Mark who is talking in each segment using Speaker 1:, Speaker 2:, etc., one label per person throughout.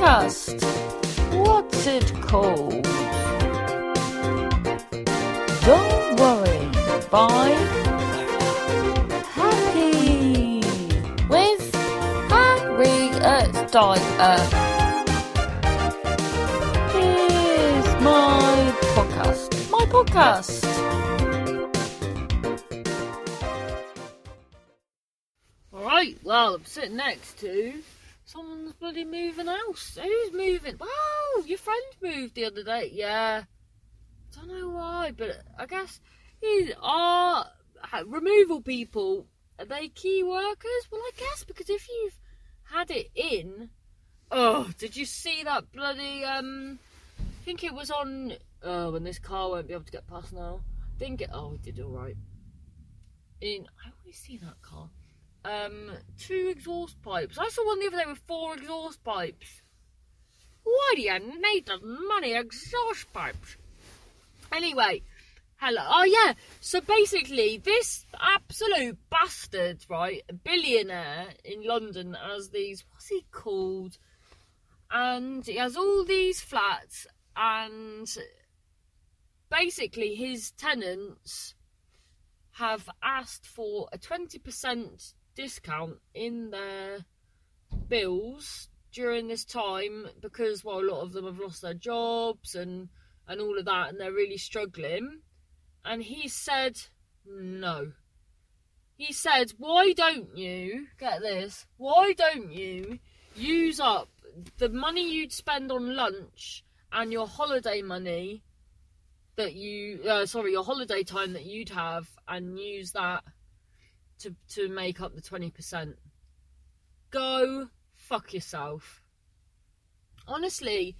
Speaker 1: podcast. What's it called? Don't worry. Be Happy with Harriet Dyer. Uh, here's my podcast. My podcast. Well, I'm sitting next to someone's bloody moving house. Who's moving? Oh, your friend moved the other day. Yeah. I Don't know why, but I guess is are removal people are they key workers? Well, I guess because if you've had it in, oh, did you see that bloody um? I think it was on. Oh, when this car won't be able to get past now. Didn't get. Oh, it did all right. In I always see that car. Um, two exhaust pipes. I saw one the other day with four exhaust pipes. Why do you need the money exhaust pipes? Anyway, hello. Oh yeah. So basically, this absolute bastard, right, billionaire in London, has these. What's he called? And he has all these flats, and basically his tenants have asked for a twenty percent discount in their bills during this time because well a lot of them have lost their jobs and and all of that and they're really struggling. And he said no. He said why don't you get this why don't you use up the money you'd spend on lunch and your holiday money that you uh, sorry your holiday time that you'd have and use that to to make up the 20%. Go fuck yourself. Honestly,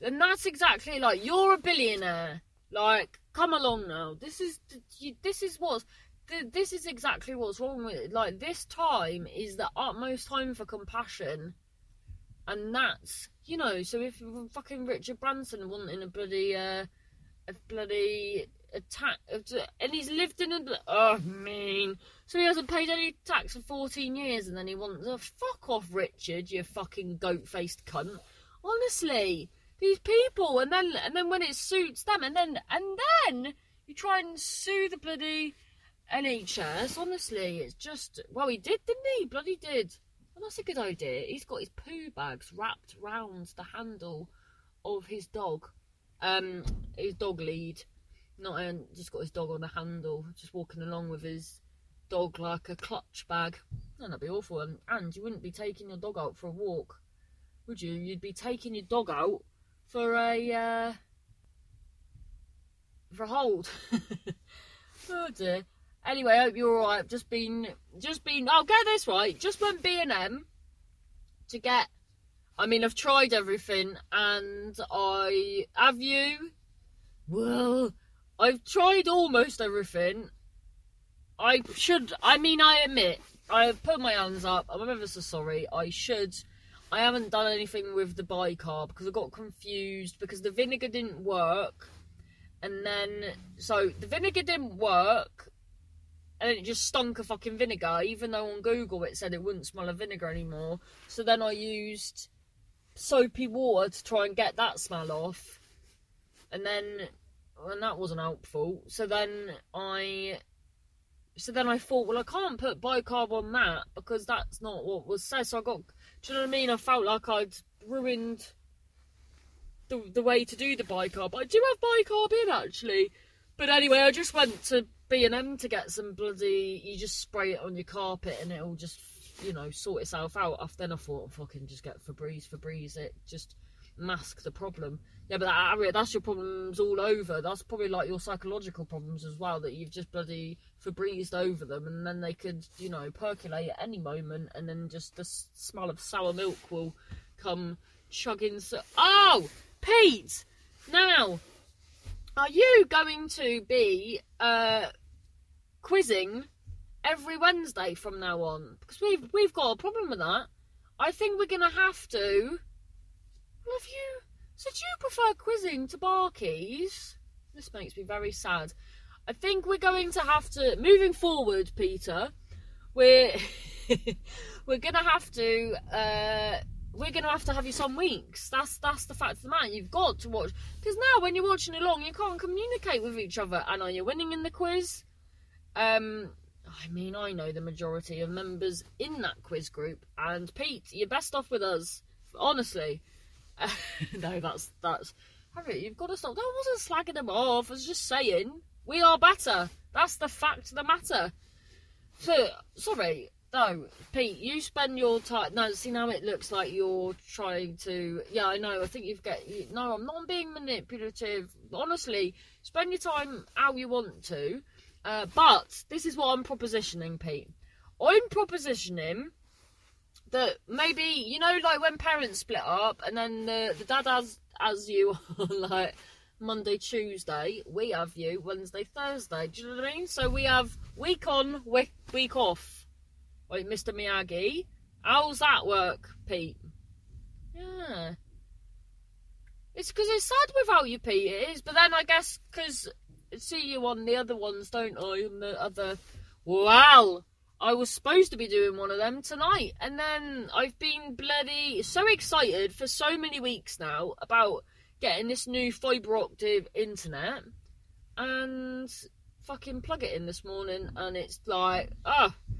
Speaker 1: and that's exactly like you're a billionaire. Like, come along now. This is this is what's this is exactly what's wrong with it. Like, this time is the utmost time for compassion, and that's you know. So if fucking Richard Branson wanting a bloody uh, a bloody attack, and he's lived in a oh mean. So he hasn't paid any tax for 14 years, and then he wants a fuck off, Richard, you fucking goat faced cunt. Honestly, these people, and then and then when it suits them, and then and then you try and sue the bloody NHS. Honestly, it's just well, he did, didn't he? Bloody did. And that's a good idea. He's got his poo bags wrapped round the handle of his dog, um, his dog lead not um, just got his dog on the handle, just walking along with his dog like a clutch bag. And that'd be awful. And, and you wouldn't be taking your dog out for a walk, would you? You'd be taking your dog out for a uh, for a hold. oh dear. Anyway, hope you're alright. Just been, just been. I'll get this right. Just went B and M to get. I mean, I've tried everything, and I have you. Well, I've tried almost everything. I should. I mean, I admit I've put my hands up. I'm ever so sorry. I should. I haven't done anything with the bicarb because I got confused because the vinegar didn't work, and then so the vinegar didn't work, and it just stunk of fucking vinegar. Even though on Google it said it wouldn't smell of vinegar anymore. So then I used soapy water to try and get that smell off, and then and that wasn't helpful. So then I, so then I thought, well, I can't put bicarb on that because that's not what was said. So I got, do you know what I mean? I felt like I'd ruined the the way to do the bicarb. I do have bicarb in actually, but anyway, I just went to B and M to get some bloody. You just spray it on your carpet and it'll just, you know, sort itself out. After then I thought, fucking just get Febreze, Febreze it just mask the problem. Yeah, but that, that's your problems all over. That's probably like your psychological problems as well that you've just bloody Febrezed over them, and then they could, you know, percolate at any moment, and then just the smell of sour milk will come chugging. So, oh, Pete, now, are you going to be uh, quizzing every Wednesday from now on? Because we've we've got a problem with that. I think we're gonna have to Love you. So do you prefer quizzing to barkeys? This makes me very sad. I think we're going to have to moving forward, Peter. We're we're gonna have to uh, we're gonna have to have you some weeks. That's that's the fact of the matter. You've got to watch because now when you're watching along, you can't communicate with each other. And are you winning in the quiz? Um, I mean, I know the majority of members in that quiz group, and Pete, you're best off with us. Honestly, no, that's that's Harriet. You've got to stop. I wasn't slagging them off. I was just saying we are better. That's the fact of the matter. So sorry, no, Pete. You spend your time. No, see now it looks like you're trying to. Yeah, I know. I think you've got. You, no, I'm not being manipulative. Honestly, spend your time how you want to. Uh, but this is what I'm propositioning, Pete. I'm propositioning that maybe you know, like when parents split up, and then the the dad has as you on like Monday, Tuesday. We have you Wednesday, Thursday. Do you know what I mean? So we have week on, week week off. Like Mr. Miyagi. How's that work, Pete? Yeah. It's because it's sad without you, Pete. It is, but then I guess because see you on the other ones, don't I? On the other. Wow! I was supposed to be doing one of them tonight, and then I've been bloody so excited for so many weeks now about getting this new fibre optic internet, and fucking plug it in this morning, and it's like, ah, oh,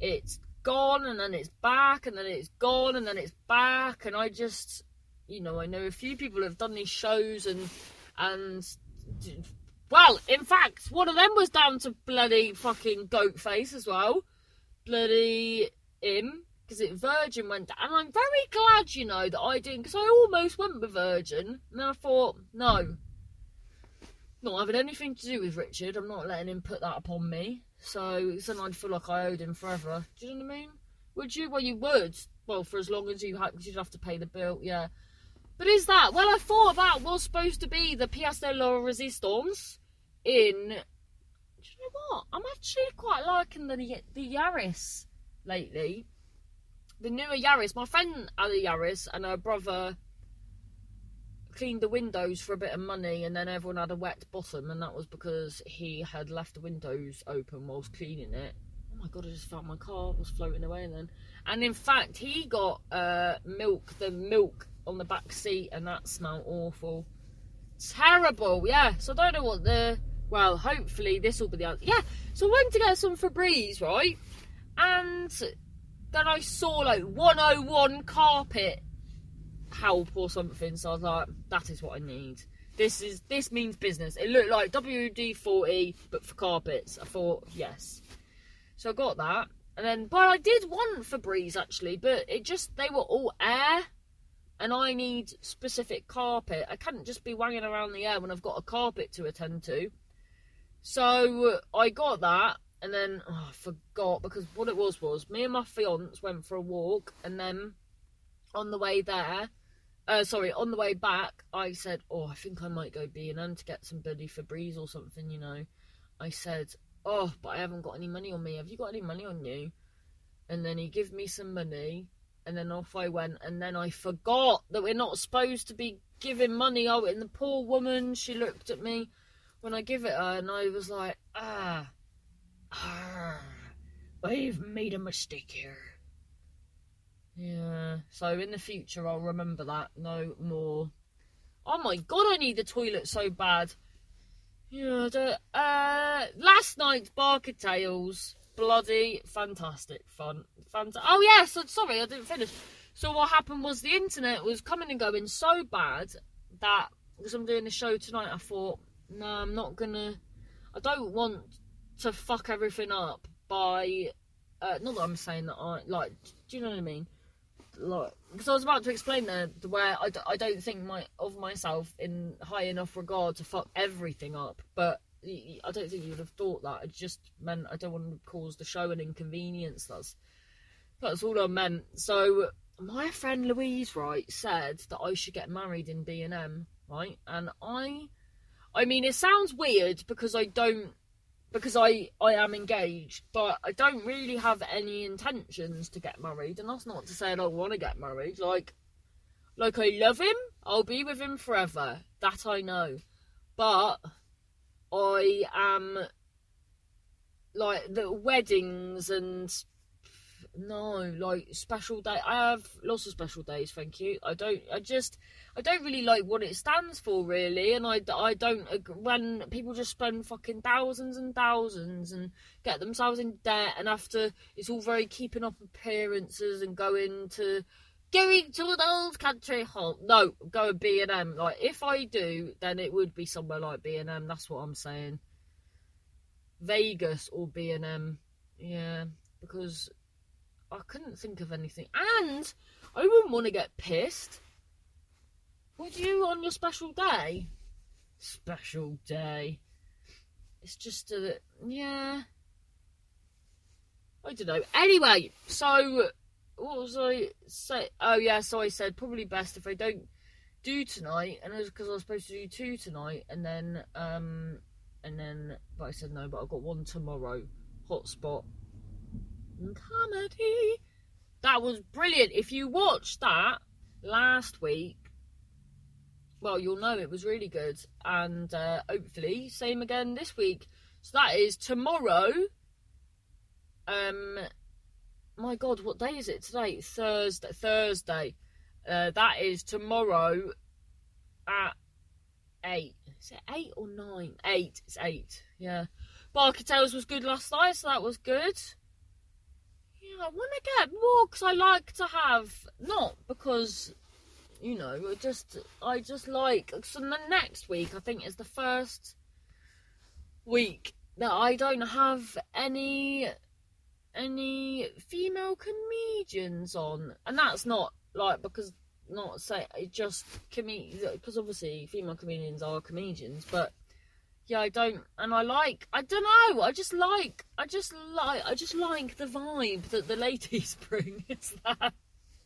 Speaker 1: it's gone, and then it's back, and then it's gone, and then it's back, and I just, you know, I know a few people have done these shows and and well, in fact, one of them was down to bloody fucking goat face as well. Bloody him. Because it Virgin went down. And I'm very glad, you know, that I didn't. Because I almost went with Virgin. And I thought, no. Not having anything to do with Richard. I'm not letting him put that upon me. So then I'd feel like I owed him forever. Do you know what I mean? Would you? Well, you would. Well, for as long as you had, you'd have to pay the bill. Yeah. But is that? Well, I thought that was supposed to be the Pièce de la Resistance in. Do you know what? I'm actually quite liking the the Yaris lately. The newer Yaris. My friend had a Yaris, and her brother cleaned the windows for a bit of money, and then everyone had a wet bottom, and that was because he had left the windows open whilst cleaning it. Oh my god! I just felt my car was floating away and then. And in fact, he got uh, milk, the milk on the back seat, and that smelled awful. Terrible, yeah. So I don't know what the. Well, hopefully this will be the answer. Yeah, so I went to get some Febreze, right? And then I saw like 101 carpet help or something. So I was like, that is what I need. This is this means business. It looked like WD forty, but for carpets. I thought yes. So I got that, and then but I did want Febreze actually, but it just they were all air and I need specific carpet. I can't just be wanging around the air when I've got a carpet to attend to. So I got that, and then oh, I forgot because what it was was me and my fiance went for a walk, and then on the way there, uh, sorry, on the way back, I said, "Oh, I think I might go B and M to get some Billy Febreze or something." You know, I said, "Oh, but I haven't got any money on me. Have you got any money on you?" And then he gave me some money, and then off I went, and then I forgot that we're not supposed to be giving money out. And the poor woman, she looked at me when I give it her, and I was like, ah, ah, I've made a mistake here. Yeah, so in the future I'll remember that no more. Oh my god, I need the toilet so bad. Yeah, uh, last night's Barker Tales bloody fantastic fun. Fant- oh yes, sorry, I didn't finish. So what happened was the internet was coming and going so bad that because I'm doing the show tonight, I thought, no, I'm not gonna. I don't want to fuck everything up by. Uh, not that I'm saying that I like. Do you know what I mean? Like, because I was about to explain there where I d- I don't think my of myself in high enough regard to fuck everything up, but I don't think you would have thought that. It just meant I don't want to cause the show an inconvenience. That's that's all I meant. So my friend Louise, right, said that I should get married in B and M, right? And I, I mean, it sounds weird because I don't, because I I am engaged, but I don't really have any intentions to get married. And that's not to say I don't want to get married. Like, like I love him. I'll be with him forever. That I know, but I am like the weddings and no, like special day. I have lots of special days. Thank you. I don't. I just. I don't really like what it stands for, really, and I, I don't. When people just spend fucking thousands and thousands and get themselves in debt, and after it's all very keeping up appearances and going to going to an old country home. No, go B and M. Like if I do, then it would be somewhere like B and M. That's what I'm saying. Vegas or B and M. Yeah, because I couldn't think of anything, and I wouldn't want to get pissed would you on your special day? Special day. It's just a yeah. I don't know. Anyway, so what was I say? Oh yeah, so I said probably best if I don't do tonight, and it was because I was supposed to do two tonight, and then um, and then but I said no, but I've got one tomorrow. Hotspot comedy. That was brilliant. If you watched that last week, well, you'll know it was really good. And uh, hopefully, same again this week. So that is tomorrow. Um, my God, what day is it today? Thursday. Thursday. Uh, that is tomorrow at eight. Is it eight or nine? Eight. It's eight. Yeah. Barker Tales was good last night, so that was good. Yeah, I want to get more because I like to have not because you know, just I just like so the next week I think is the first week that I don't have any any female comedians on, and that's not like because not say it just comedians because obviously female comedians are comedians, but yeah, I don't, and I like I don't know, I just like I just like I just like the vibe that the ladies bring. Is that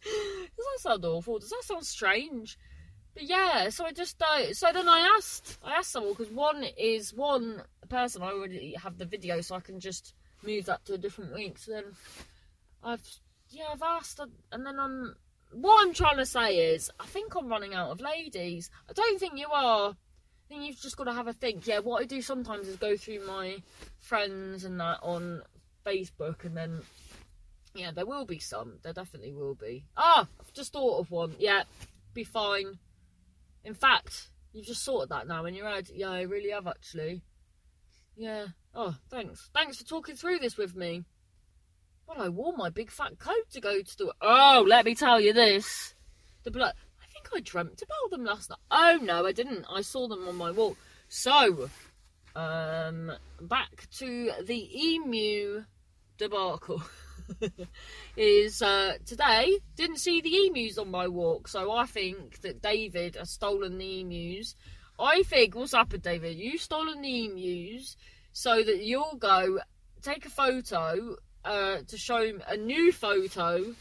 Speaker 1: does that sound awful? Does that sound strange? But yeah, so I just uh, so then I asked I asked someone because one is one person I already have the video, so I can just move that to a different week. So then I've yeah I've asked, and then I'm what I'm trying to say is I think I'm running out of ladies. I don't think you are. I think you've just got to have a think. Yeah, what I do sometimes is go through my friends and that on Facebook, and then yeah, there will be some. There definitely will be. Ah, I've just thought of one. Yeah, be fine. In fact, you've just sorted that now in your head. Yeah, I really have actually. Yeah. Oh, thanks. Thanks for talking through this with me. Well, I wore my big fat coat to go to the. Oh, let me tell you this. The blood. I think I dreamt about them last night. Oh no, I didn't. I saw them on my walk. So, um, back to the emu debacle. is uh, today didn't see the emus on my walk, so I think that David has stolen the emus. I think what's happened, David? You've stolen the emus so that you'll go take a photo uh, to show a new photo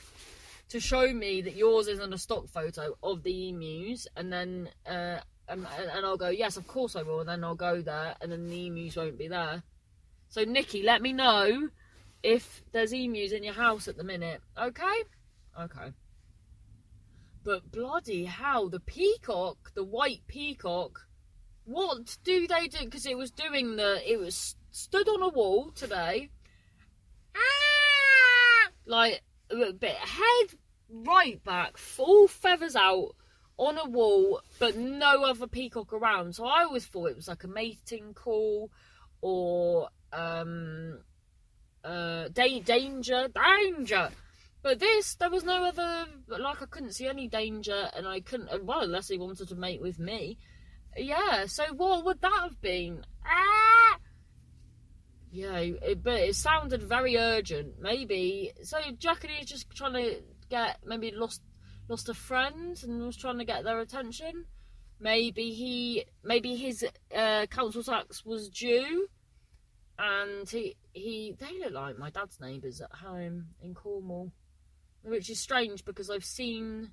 Speaker 1: to show me that yours isn't a stock photo of the emus, and then uh, and, and I'll go yes, of course I will, and then I'll go there, and then the emus won't be there. So Nikki, let me know if there's emus in your house at the minute. Okay? Okay. But bloody hell, the peacock, the white peacock, what do they do? Because it was doing the, it was stood on a wall today. Ah! Like, a bit head right back, full feathers out on a wall, but no other peacock around. So I always thought it was like a mating call or um uh, da- danger, danger. But this, there was no other, like, I couldn't see any danger, and I couldn't, well, unless he wanted to mate with me. Yeah, so what would that have been? Ah! Yeah, it, but it sounded very urgent. Maybe, so Jackie is just trying to get, maybe lost lost a friend and was trying to get their attention. Maybe he, maybe his uh, council tax was due and he he they look like my dad's neighbours at home in Cornwall, which is strange because I've seen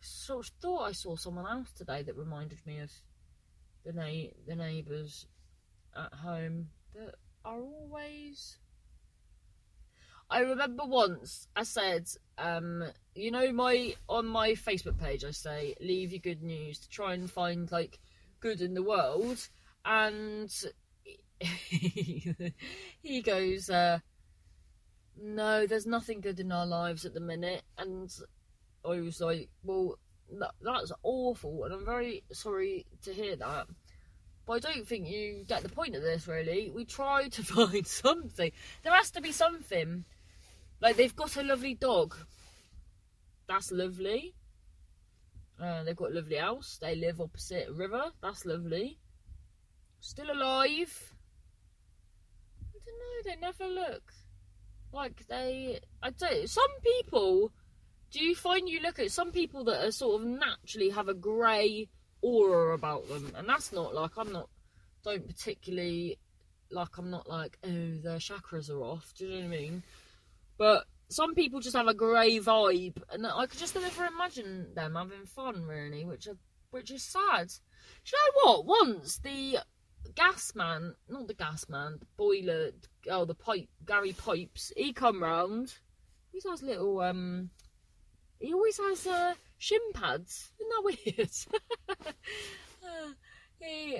Speaker 1: sort of thought I saw someone else today that reminded me of the na- the neighbours at home that are always. I remember once I said, um, you know, my on my Facebook page I say leave your good news to try and find like good in the world, and he goes, uh, no, there's nothing good in our lives at the minute. And I was like, well, that, that's awful, and I'm very sorry to hear that. But I don't think you get the point of this, really. We try to find something. There has to be something. Like, they've got a lovely dog. That's lovely. Uh, they've got a lovely house. They live opposite a river. That's lovely. Still alive. I don't know. They never look like they. I don't. Some people. Do you find you look at some people that are sort of naturally have a grey aura about them, and that's not like I'm not. Don't particularly like I'm not like oh their chakras are off. Do you know what I mean? But some people just have a grey vibe, and I could just never imagine them having fun, really, which are, which is sad. Do you know what? Once the gas man, not the gas man, the boiler, oh the pipe, Gary Pipes, he come round. He has little um, he always has uh, shin pads. Isn't that weird? he,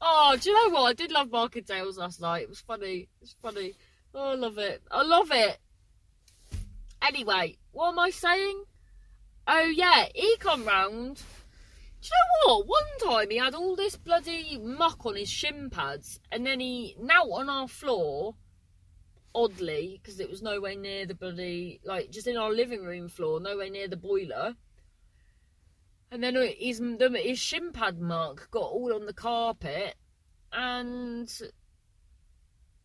Speaker 1: oh, do you know what? I did love Markendale's last night. It was funny. It's funny. Oh, I love it. I love it. Anyway, what am I saying? Oh yeah, he come round. Do you know what? One time he had all this bloody muck on his shin pads, and then he knelt on our floor. Oddly, because it was nowhere near the bloody like just in our living room floor, nowhere near the boiler. And then his his shin pad mark got all on the carpet, and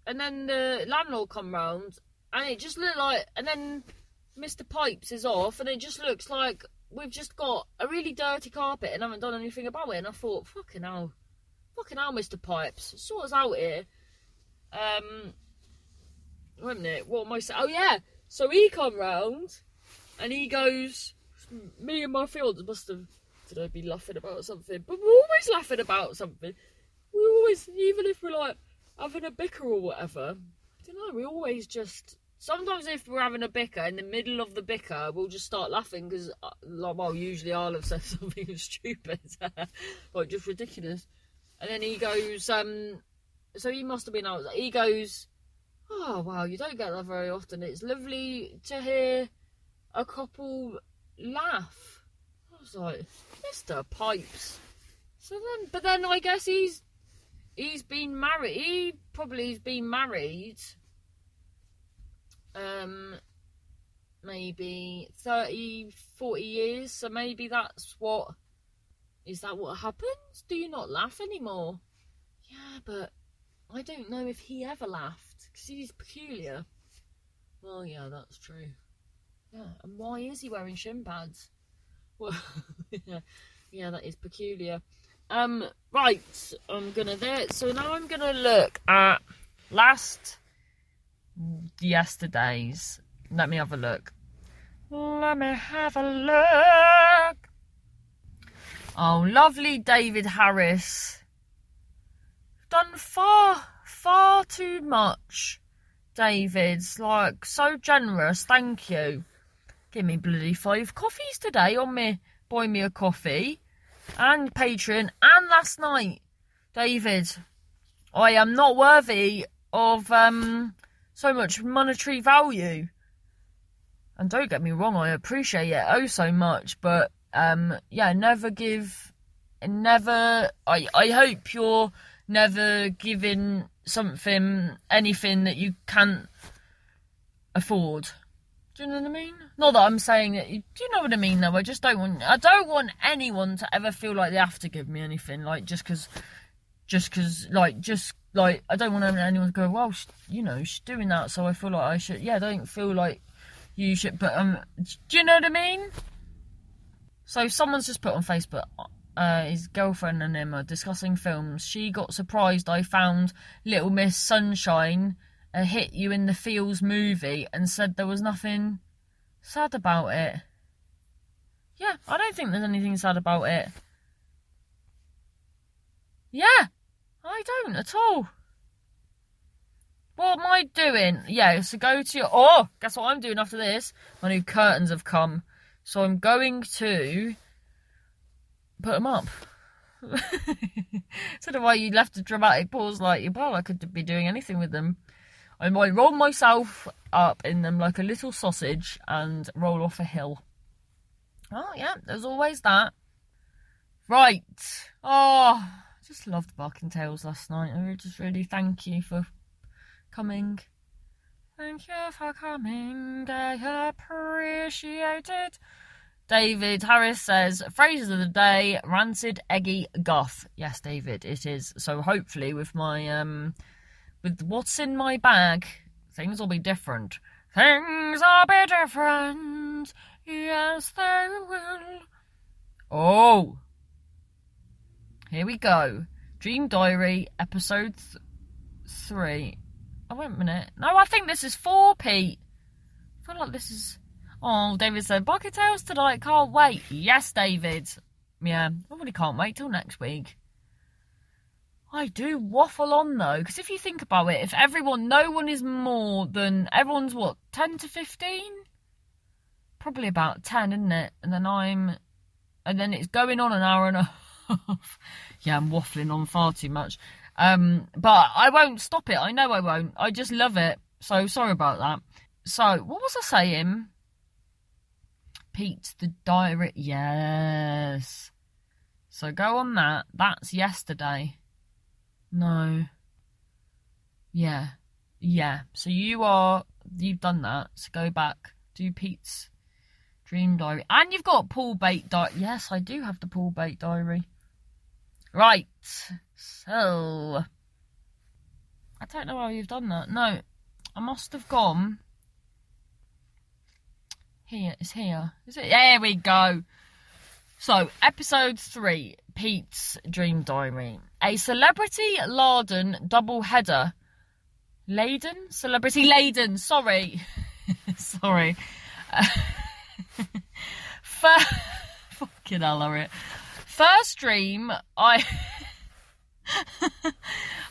Speaker 1: and then the landlord come round, and it just looked like, and then Mr. Pipes is off, and it just looks like we've just got a really dirty carpet and haven't done anything about it. And I thought, fucking hell, fucking hell, Mr. Pipes, sort us out here. Um, a minute, what am I saying? Oh yeah, so he come round, and he goes, me and my fiance must have, did I be laughing about something? But we're always laughing about something. We always, even if we're like having a bicker or whatever, I don't know, we always just Sometimes if we're having a bicker, in the middle of the bicker, we'll just start laughing because, uh, well, usually I'll have said something stupid, like just ridiculous. And then he goes, um, so he must have been. He goes, oh wow, you don't get that very often. It's lovely to hear a couple laugh. I was like, Mister Pipes. So then, but then I guess he's he's been married. He probably has been married um, maybe 30, 40 years. So maybe that's what. Is that what happens? Do you not laugh anymore? Yeah, but I don't know if he ever laughed he's peculiar. Well, yeah, that's true. Yeah, and why is he wearing shin pads? Well, yeah, yeah, that is peculiar. Um, right, I'm gonna there. So now I'm gonna look at last yesterday's. Let me have a look. Let me have a look. Oh, lovely David Harris. Done far, far too much. David's like so generous. Thank you. Give me bloody five coffees today on me. Buy me a coffee. And Patreon. And last night. David, I am not worthy of um so much monetary value. And don't get me wrong, I appreciate it oh so much, but um, yeah, never give, never. I I hope you're never giving something anything that you can't afford. Do you know what I mean? Not that I'm saying that. You, do you know what I mean? Though I just don't want. I don't want anyone to ever feel like they have to give me anything. Like just because, just because, like just like I don't want anyone to go, well, you know, she's doing that, so I feel like I should. Yeah, don't feel like you should, but um, do you know what I mean? So someone's just put on Facebook. Uh, his girlfriend and him are discussing films. She got surprised I found Little Miss Sunshine a hit you in the feels movie and said there was nothing sad about it. Yeah, I don't think there's anything sad about it. Yeah, I don't at all. What am I doing? Yeah, so go to your. Oh, guess what I'm doing after this? My new curtains have come. So I'm going to put them up. Don't know why you left a dramatic pause like, you well, I could be doing anything with them. I might roll myself up in them like a little sausage and roll off a hill. Oh, yeah, there's always that. Right. Oh, just loved Barking Tales last night. I just really thank you for coming. Thank you for coming. I appreciate it. David Harris says, phrases of the day, rancid, eggy, guff. Yes, David, it is. So hopefully with my um with what's in my bag, things will be different. Things will be different. Yes, they will. Oh. Here we go. Dream Diary, episode th- three. Oh, wait a minute. No, I think this is four, Pete. I feel like this is. Oh, David said, Bucket Tales tonight, can't wait. Yes, David. Yeah, I really can't wait till next week. I do waffle on though, because if you think about it, if everyone, no one is more than, everyone's what, 10 to 15? Probably about 10, isn't it? And then I'm, and then it's going on an hour and a half. yeah, I'm waffling on far too much. Um, but I won't stop it. I know I won't. I just love it. So sorry about that. So, what was I saying? Pete, the diary. Yes. So go on that. That's yesterday. No. Yeah. Yeah. So you are. You've done that. So go back. Do Pete's dream diary. And you've got Paul Bate diary. Yes, I do have the Paul Bate diary. Right. So. I don't know how you've done that. No. I must have gone. Here, it's here. Is it? There we go. So, episode three Pete's Dream Diary. A celebrity Laden double header. Laden? Celebrity Laden, sorry. sorry. First, fucking hell, Harriet. First dream, I.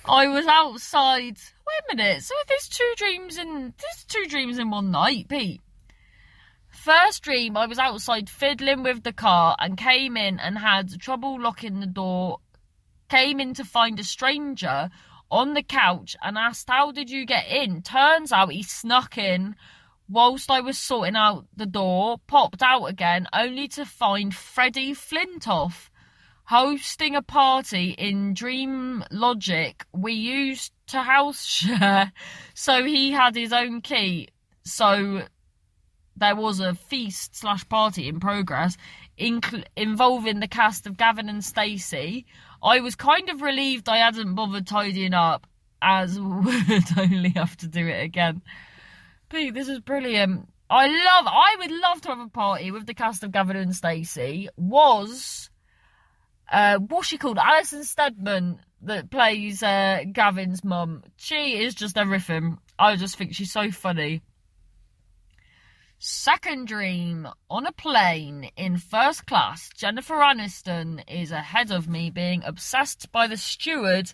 Speaker 1: I was outside. Wait a minute. So there's two dreams in there's two dreams in one night, Pete. First dream, I was outside fiddling with the car and came in and had trouble locking the door. Came in to find a stranger on the couch and asked, How did you get in? Turns out he snuck in whilst I was sorting out the door, popped out again, only to find Freddie Flintoff hosting a party in Dream Logic we used to house share. So he had his own key. So there was a feast slash party in progress inc- involving the cast of Gavin and Stacey. I was kind of relieved I hadn't bothered tidying up, as would only have to do it again. Pete, this is brilliant. I love. I would love to have a party with the cast of Gavin and Stacey. Was uh, what's she called? Alison Steadman that plays uh, Gavin's mum. She is just everything. I just think she's so funny. Second dream on a plane in first class. Jennifer Aniston is ahead of me, being obsessed by the steward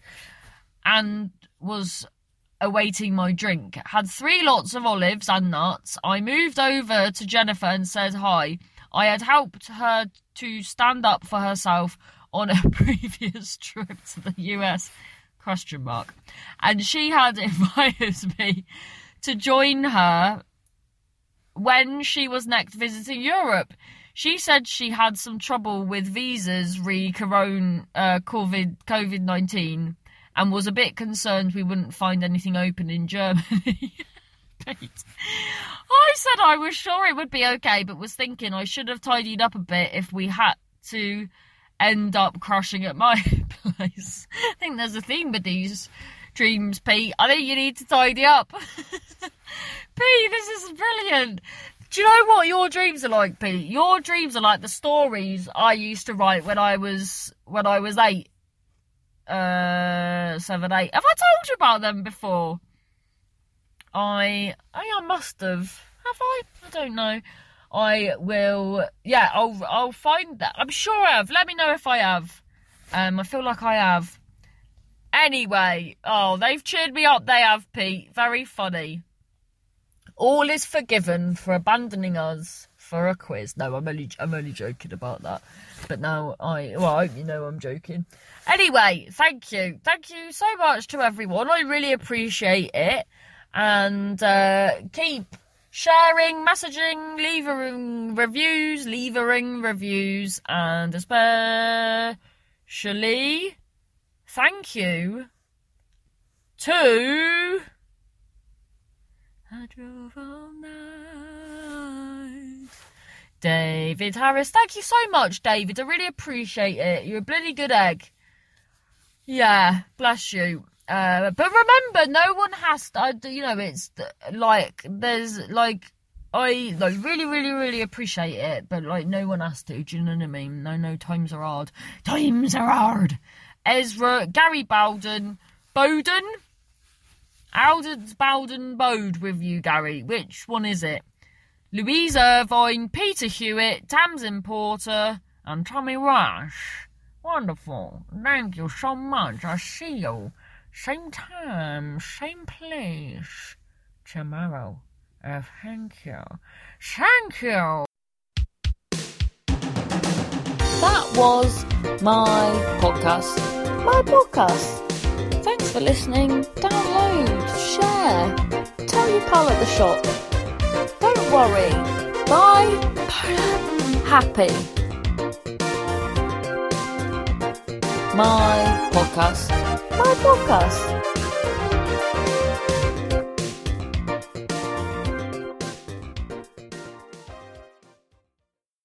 Speaker 1: and was awaiting my drink. Had three lots of olives and nuts. I moved over to Jennifer and said hi. I had helped her to stand up for herself on a previous trip to the US question mark and she had invited me to join her when she was next visiting Europe. She said she had some trouble with visas re corona uh, COVID COVID nineteen and was a bit concerned we wouldn't find anything open in Germany. I said I was sure it would be okay, but was thinking I should have tidied up a bit if we had to end up crashing at my place. I think there's a theme with these dreams, Pete. I think you need to tidy up. Pete, this is brilliant. Do you know what your dreams are like, Pete? Your dreams are like the stories I used to write when I was when I was eight, uh, seven, eight. Have I told you about them before? I, I, I must have. Have I? I don't know. I will. Yeah, I'll. I'll find that. I'm sure I have. Let me know if I have. Um, I feel like I have. Anyway, oh, they've cheered me up. They have, Pete. Very funny. All is forgiven for abandoning us for a quiz. No, I'm only I'm only joking about that. But now I well, I hope you know I'm joking. Anyway, thank you. Thank you so much to everyone. I really appreciate it. and uh, keep sharing, messaging, leaving reviews, leaving reviews, and especially thank you to. I drove all night. David Harris, thank you so much, David. I really appreciate it. You're a bloody good egg. Yeah, bless you. Uh, but remember, no one has to. You know, it's like there's like I like really, really, really appreciate it, but like no one has to. Do you know what I mean? No, no, times are hard. Times are hard. Ezra, Gary Bowden, Bowden, Alden's Bowden Bode with you, Gary. Which one is it? Louise Irvine, Peter Hewitt, Tamsin Porter, and Tommy Rush. Wonderful. Thank you so much. I see you. Same time, same place. Tomorrow. Uh, thank you. Thank you. That was my podcast. My podcast. For listening. Download, share, tell your pal at the shop. Don't worry. Bye. Happy. My podcast. My podcast.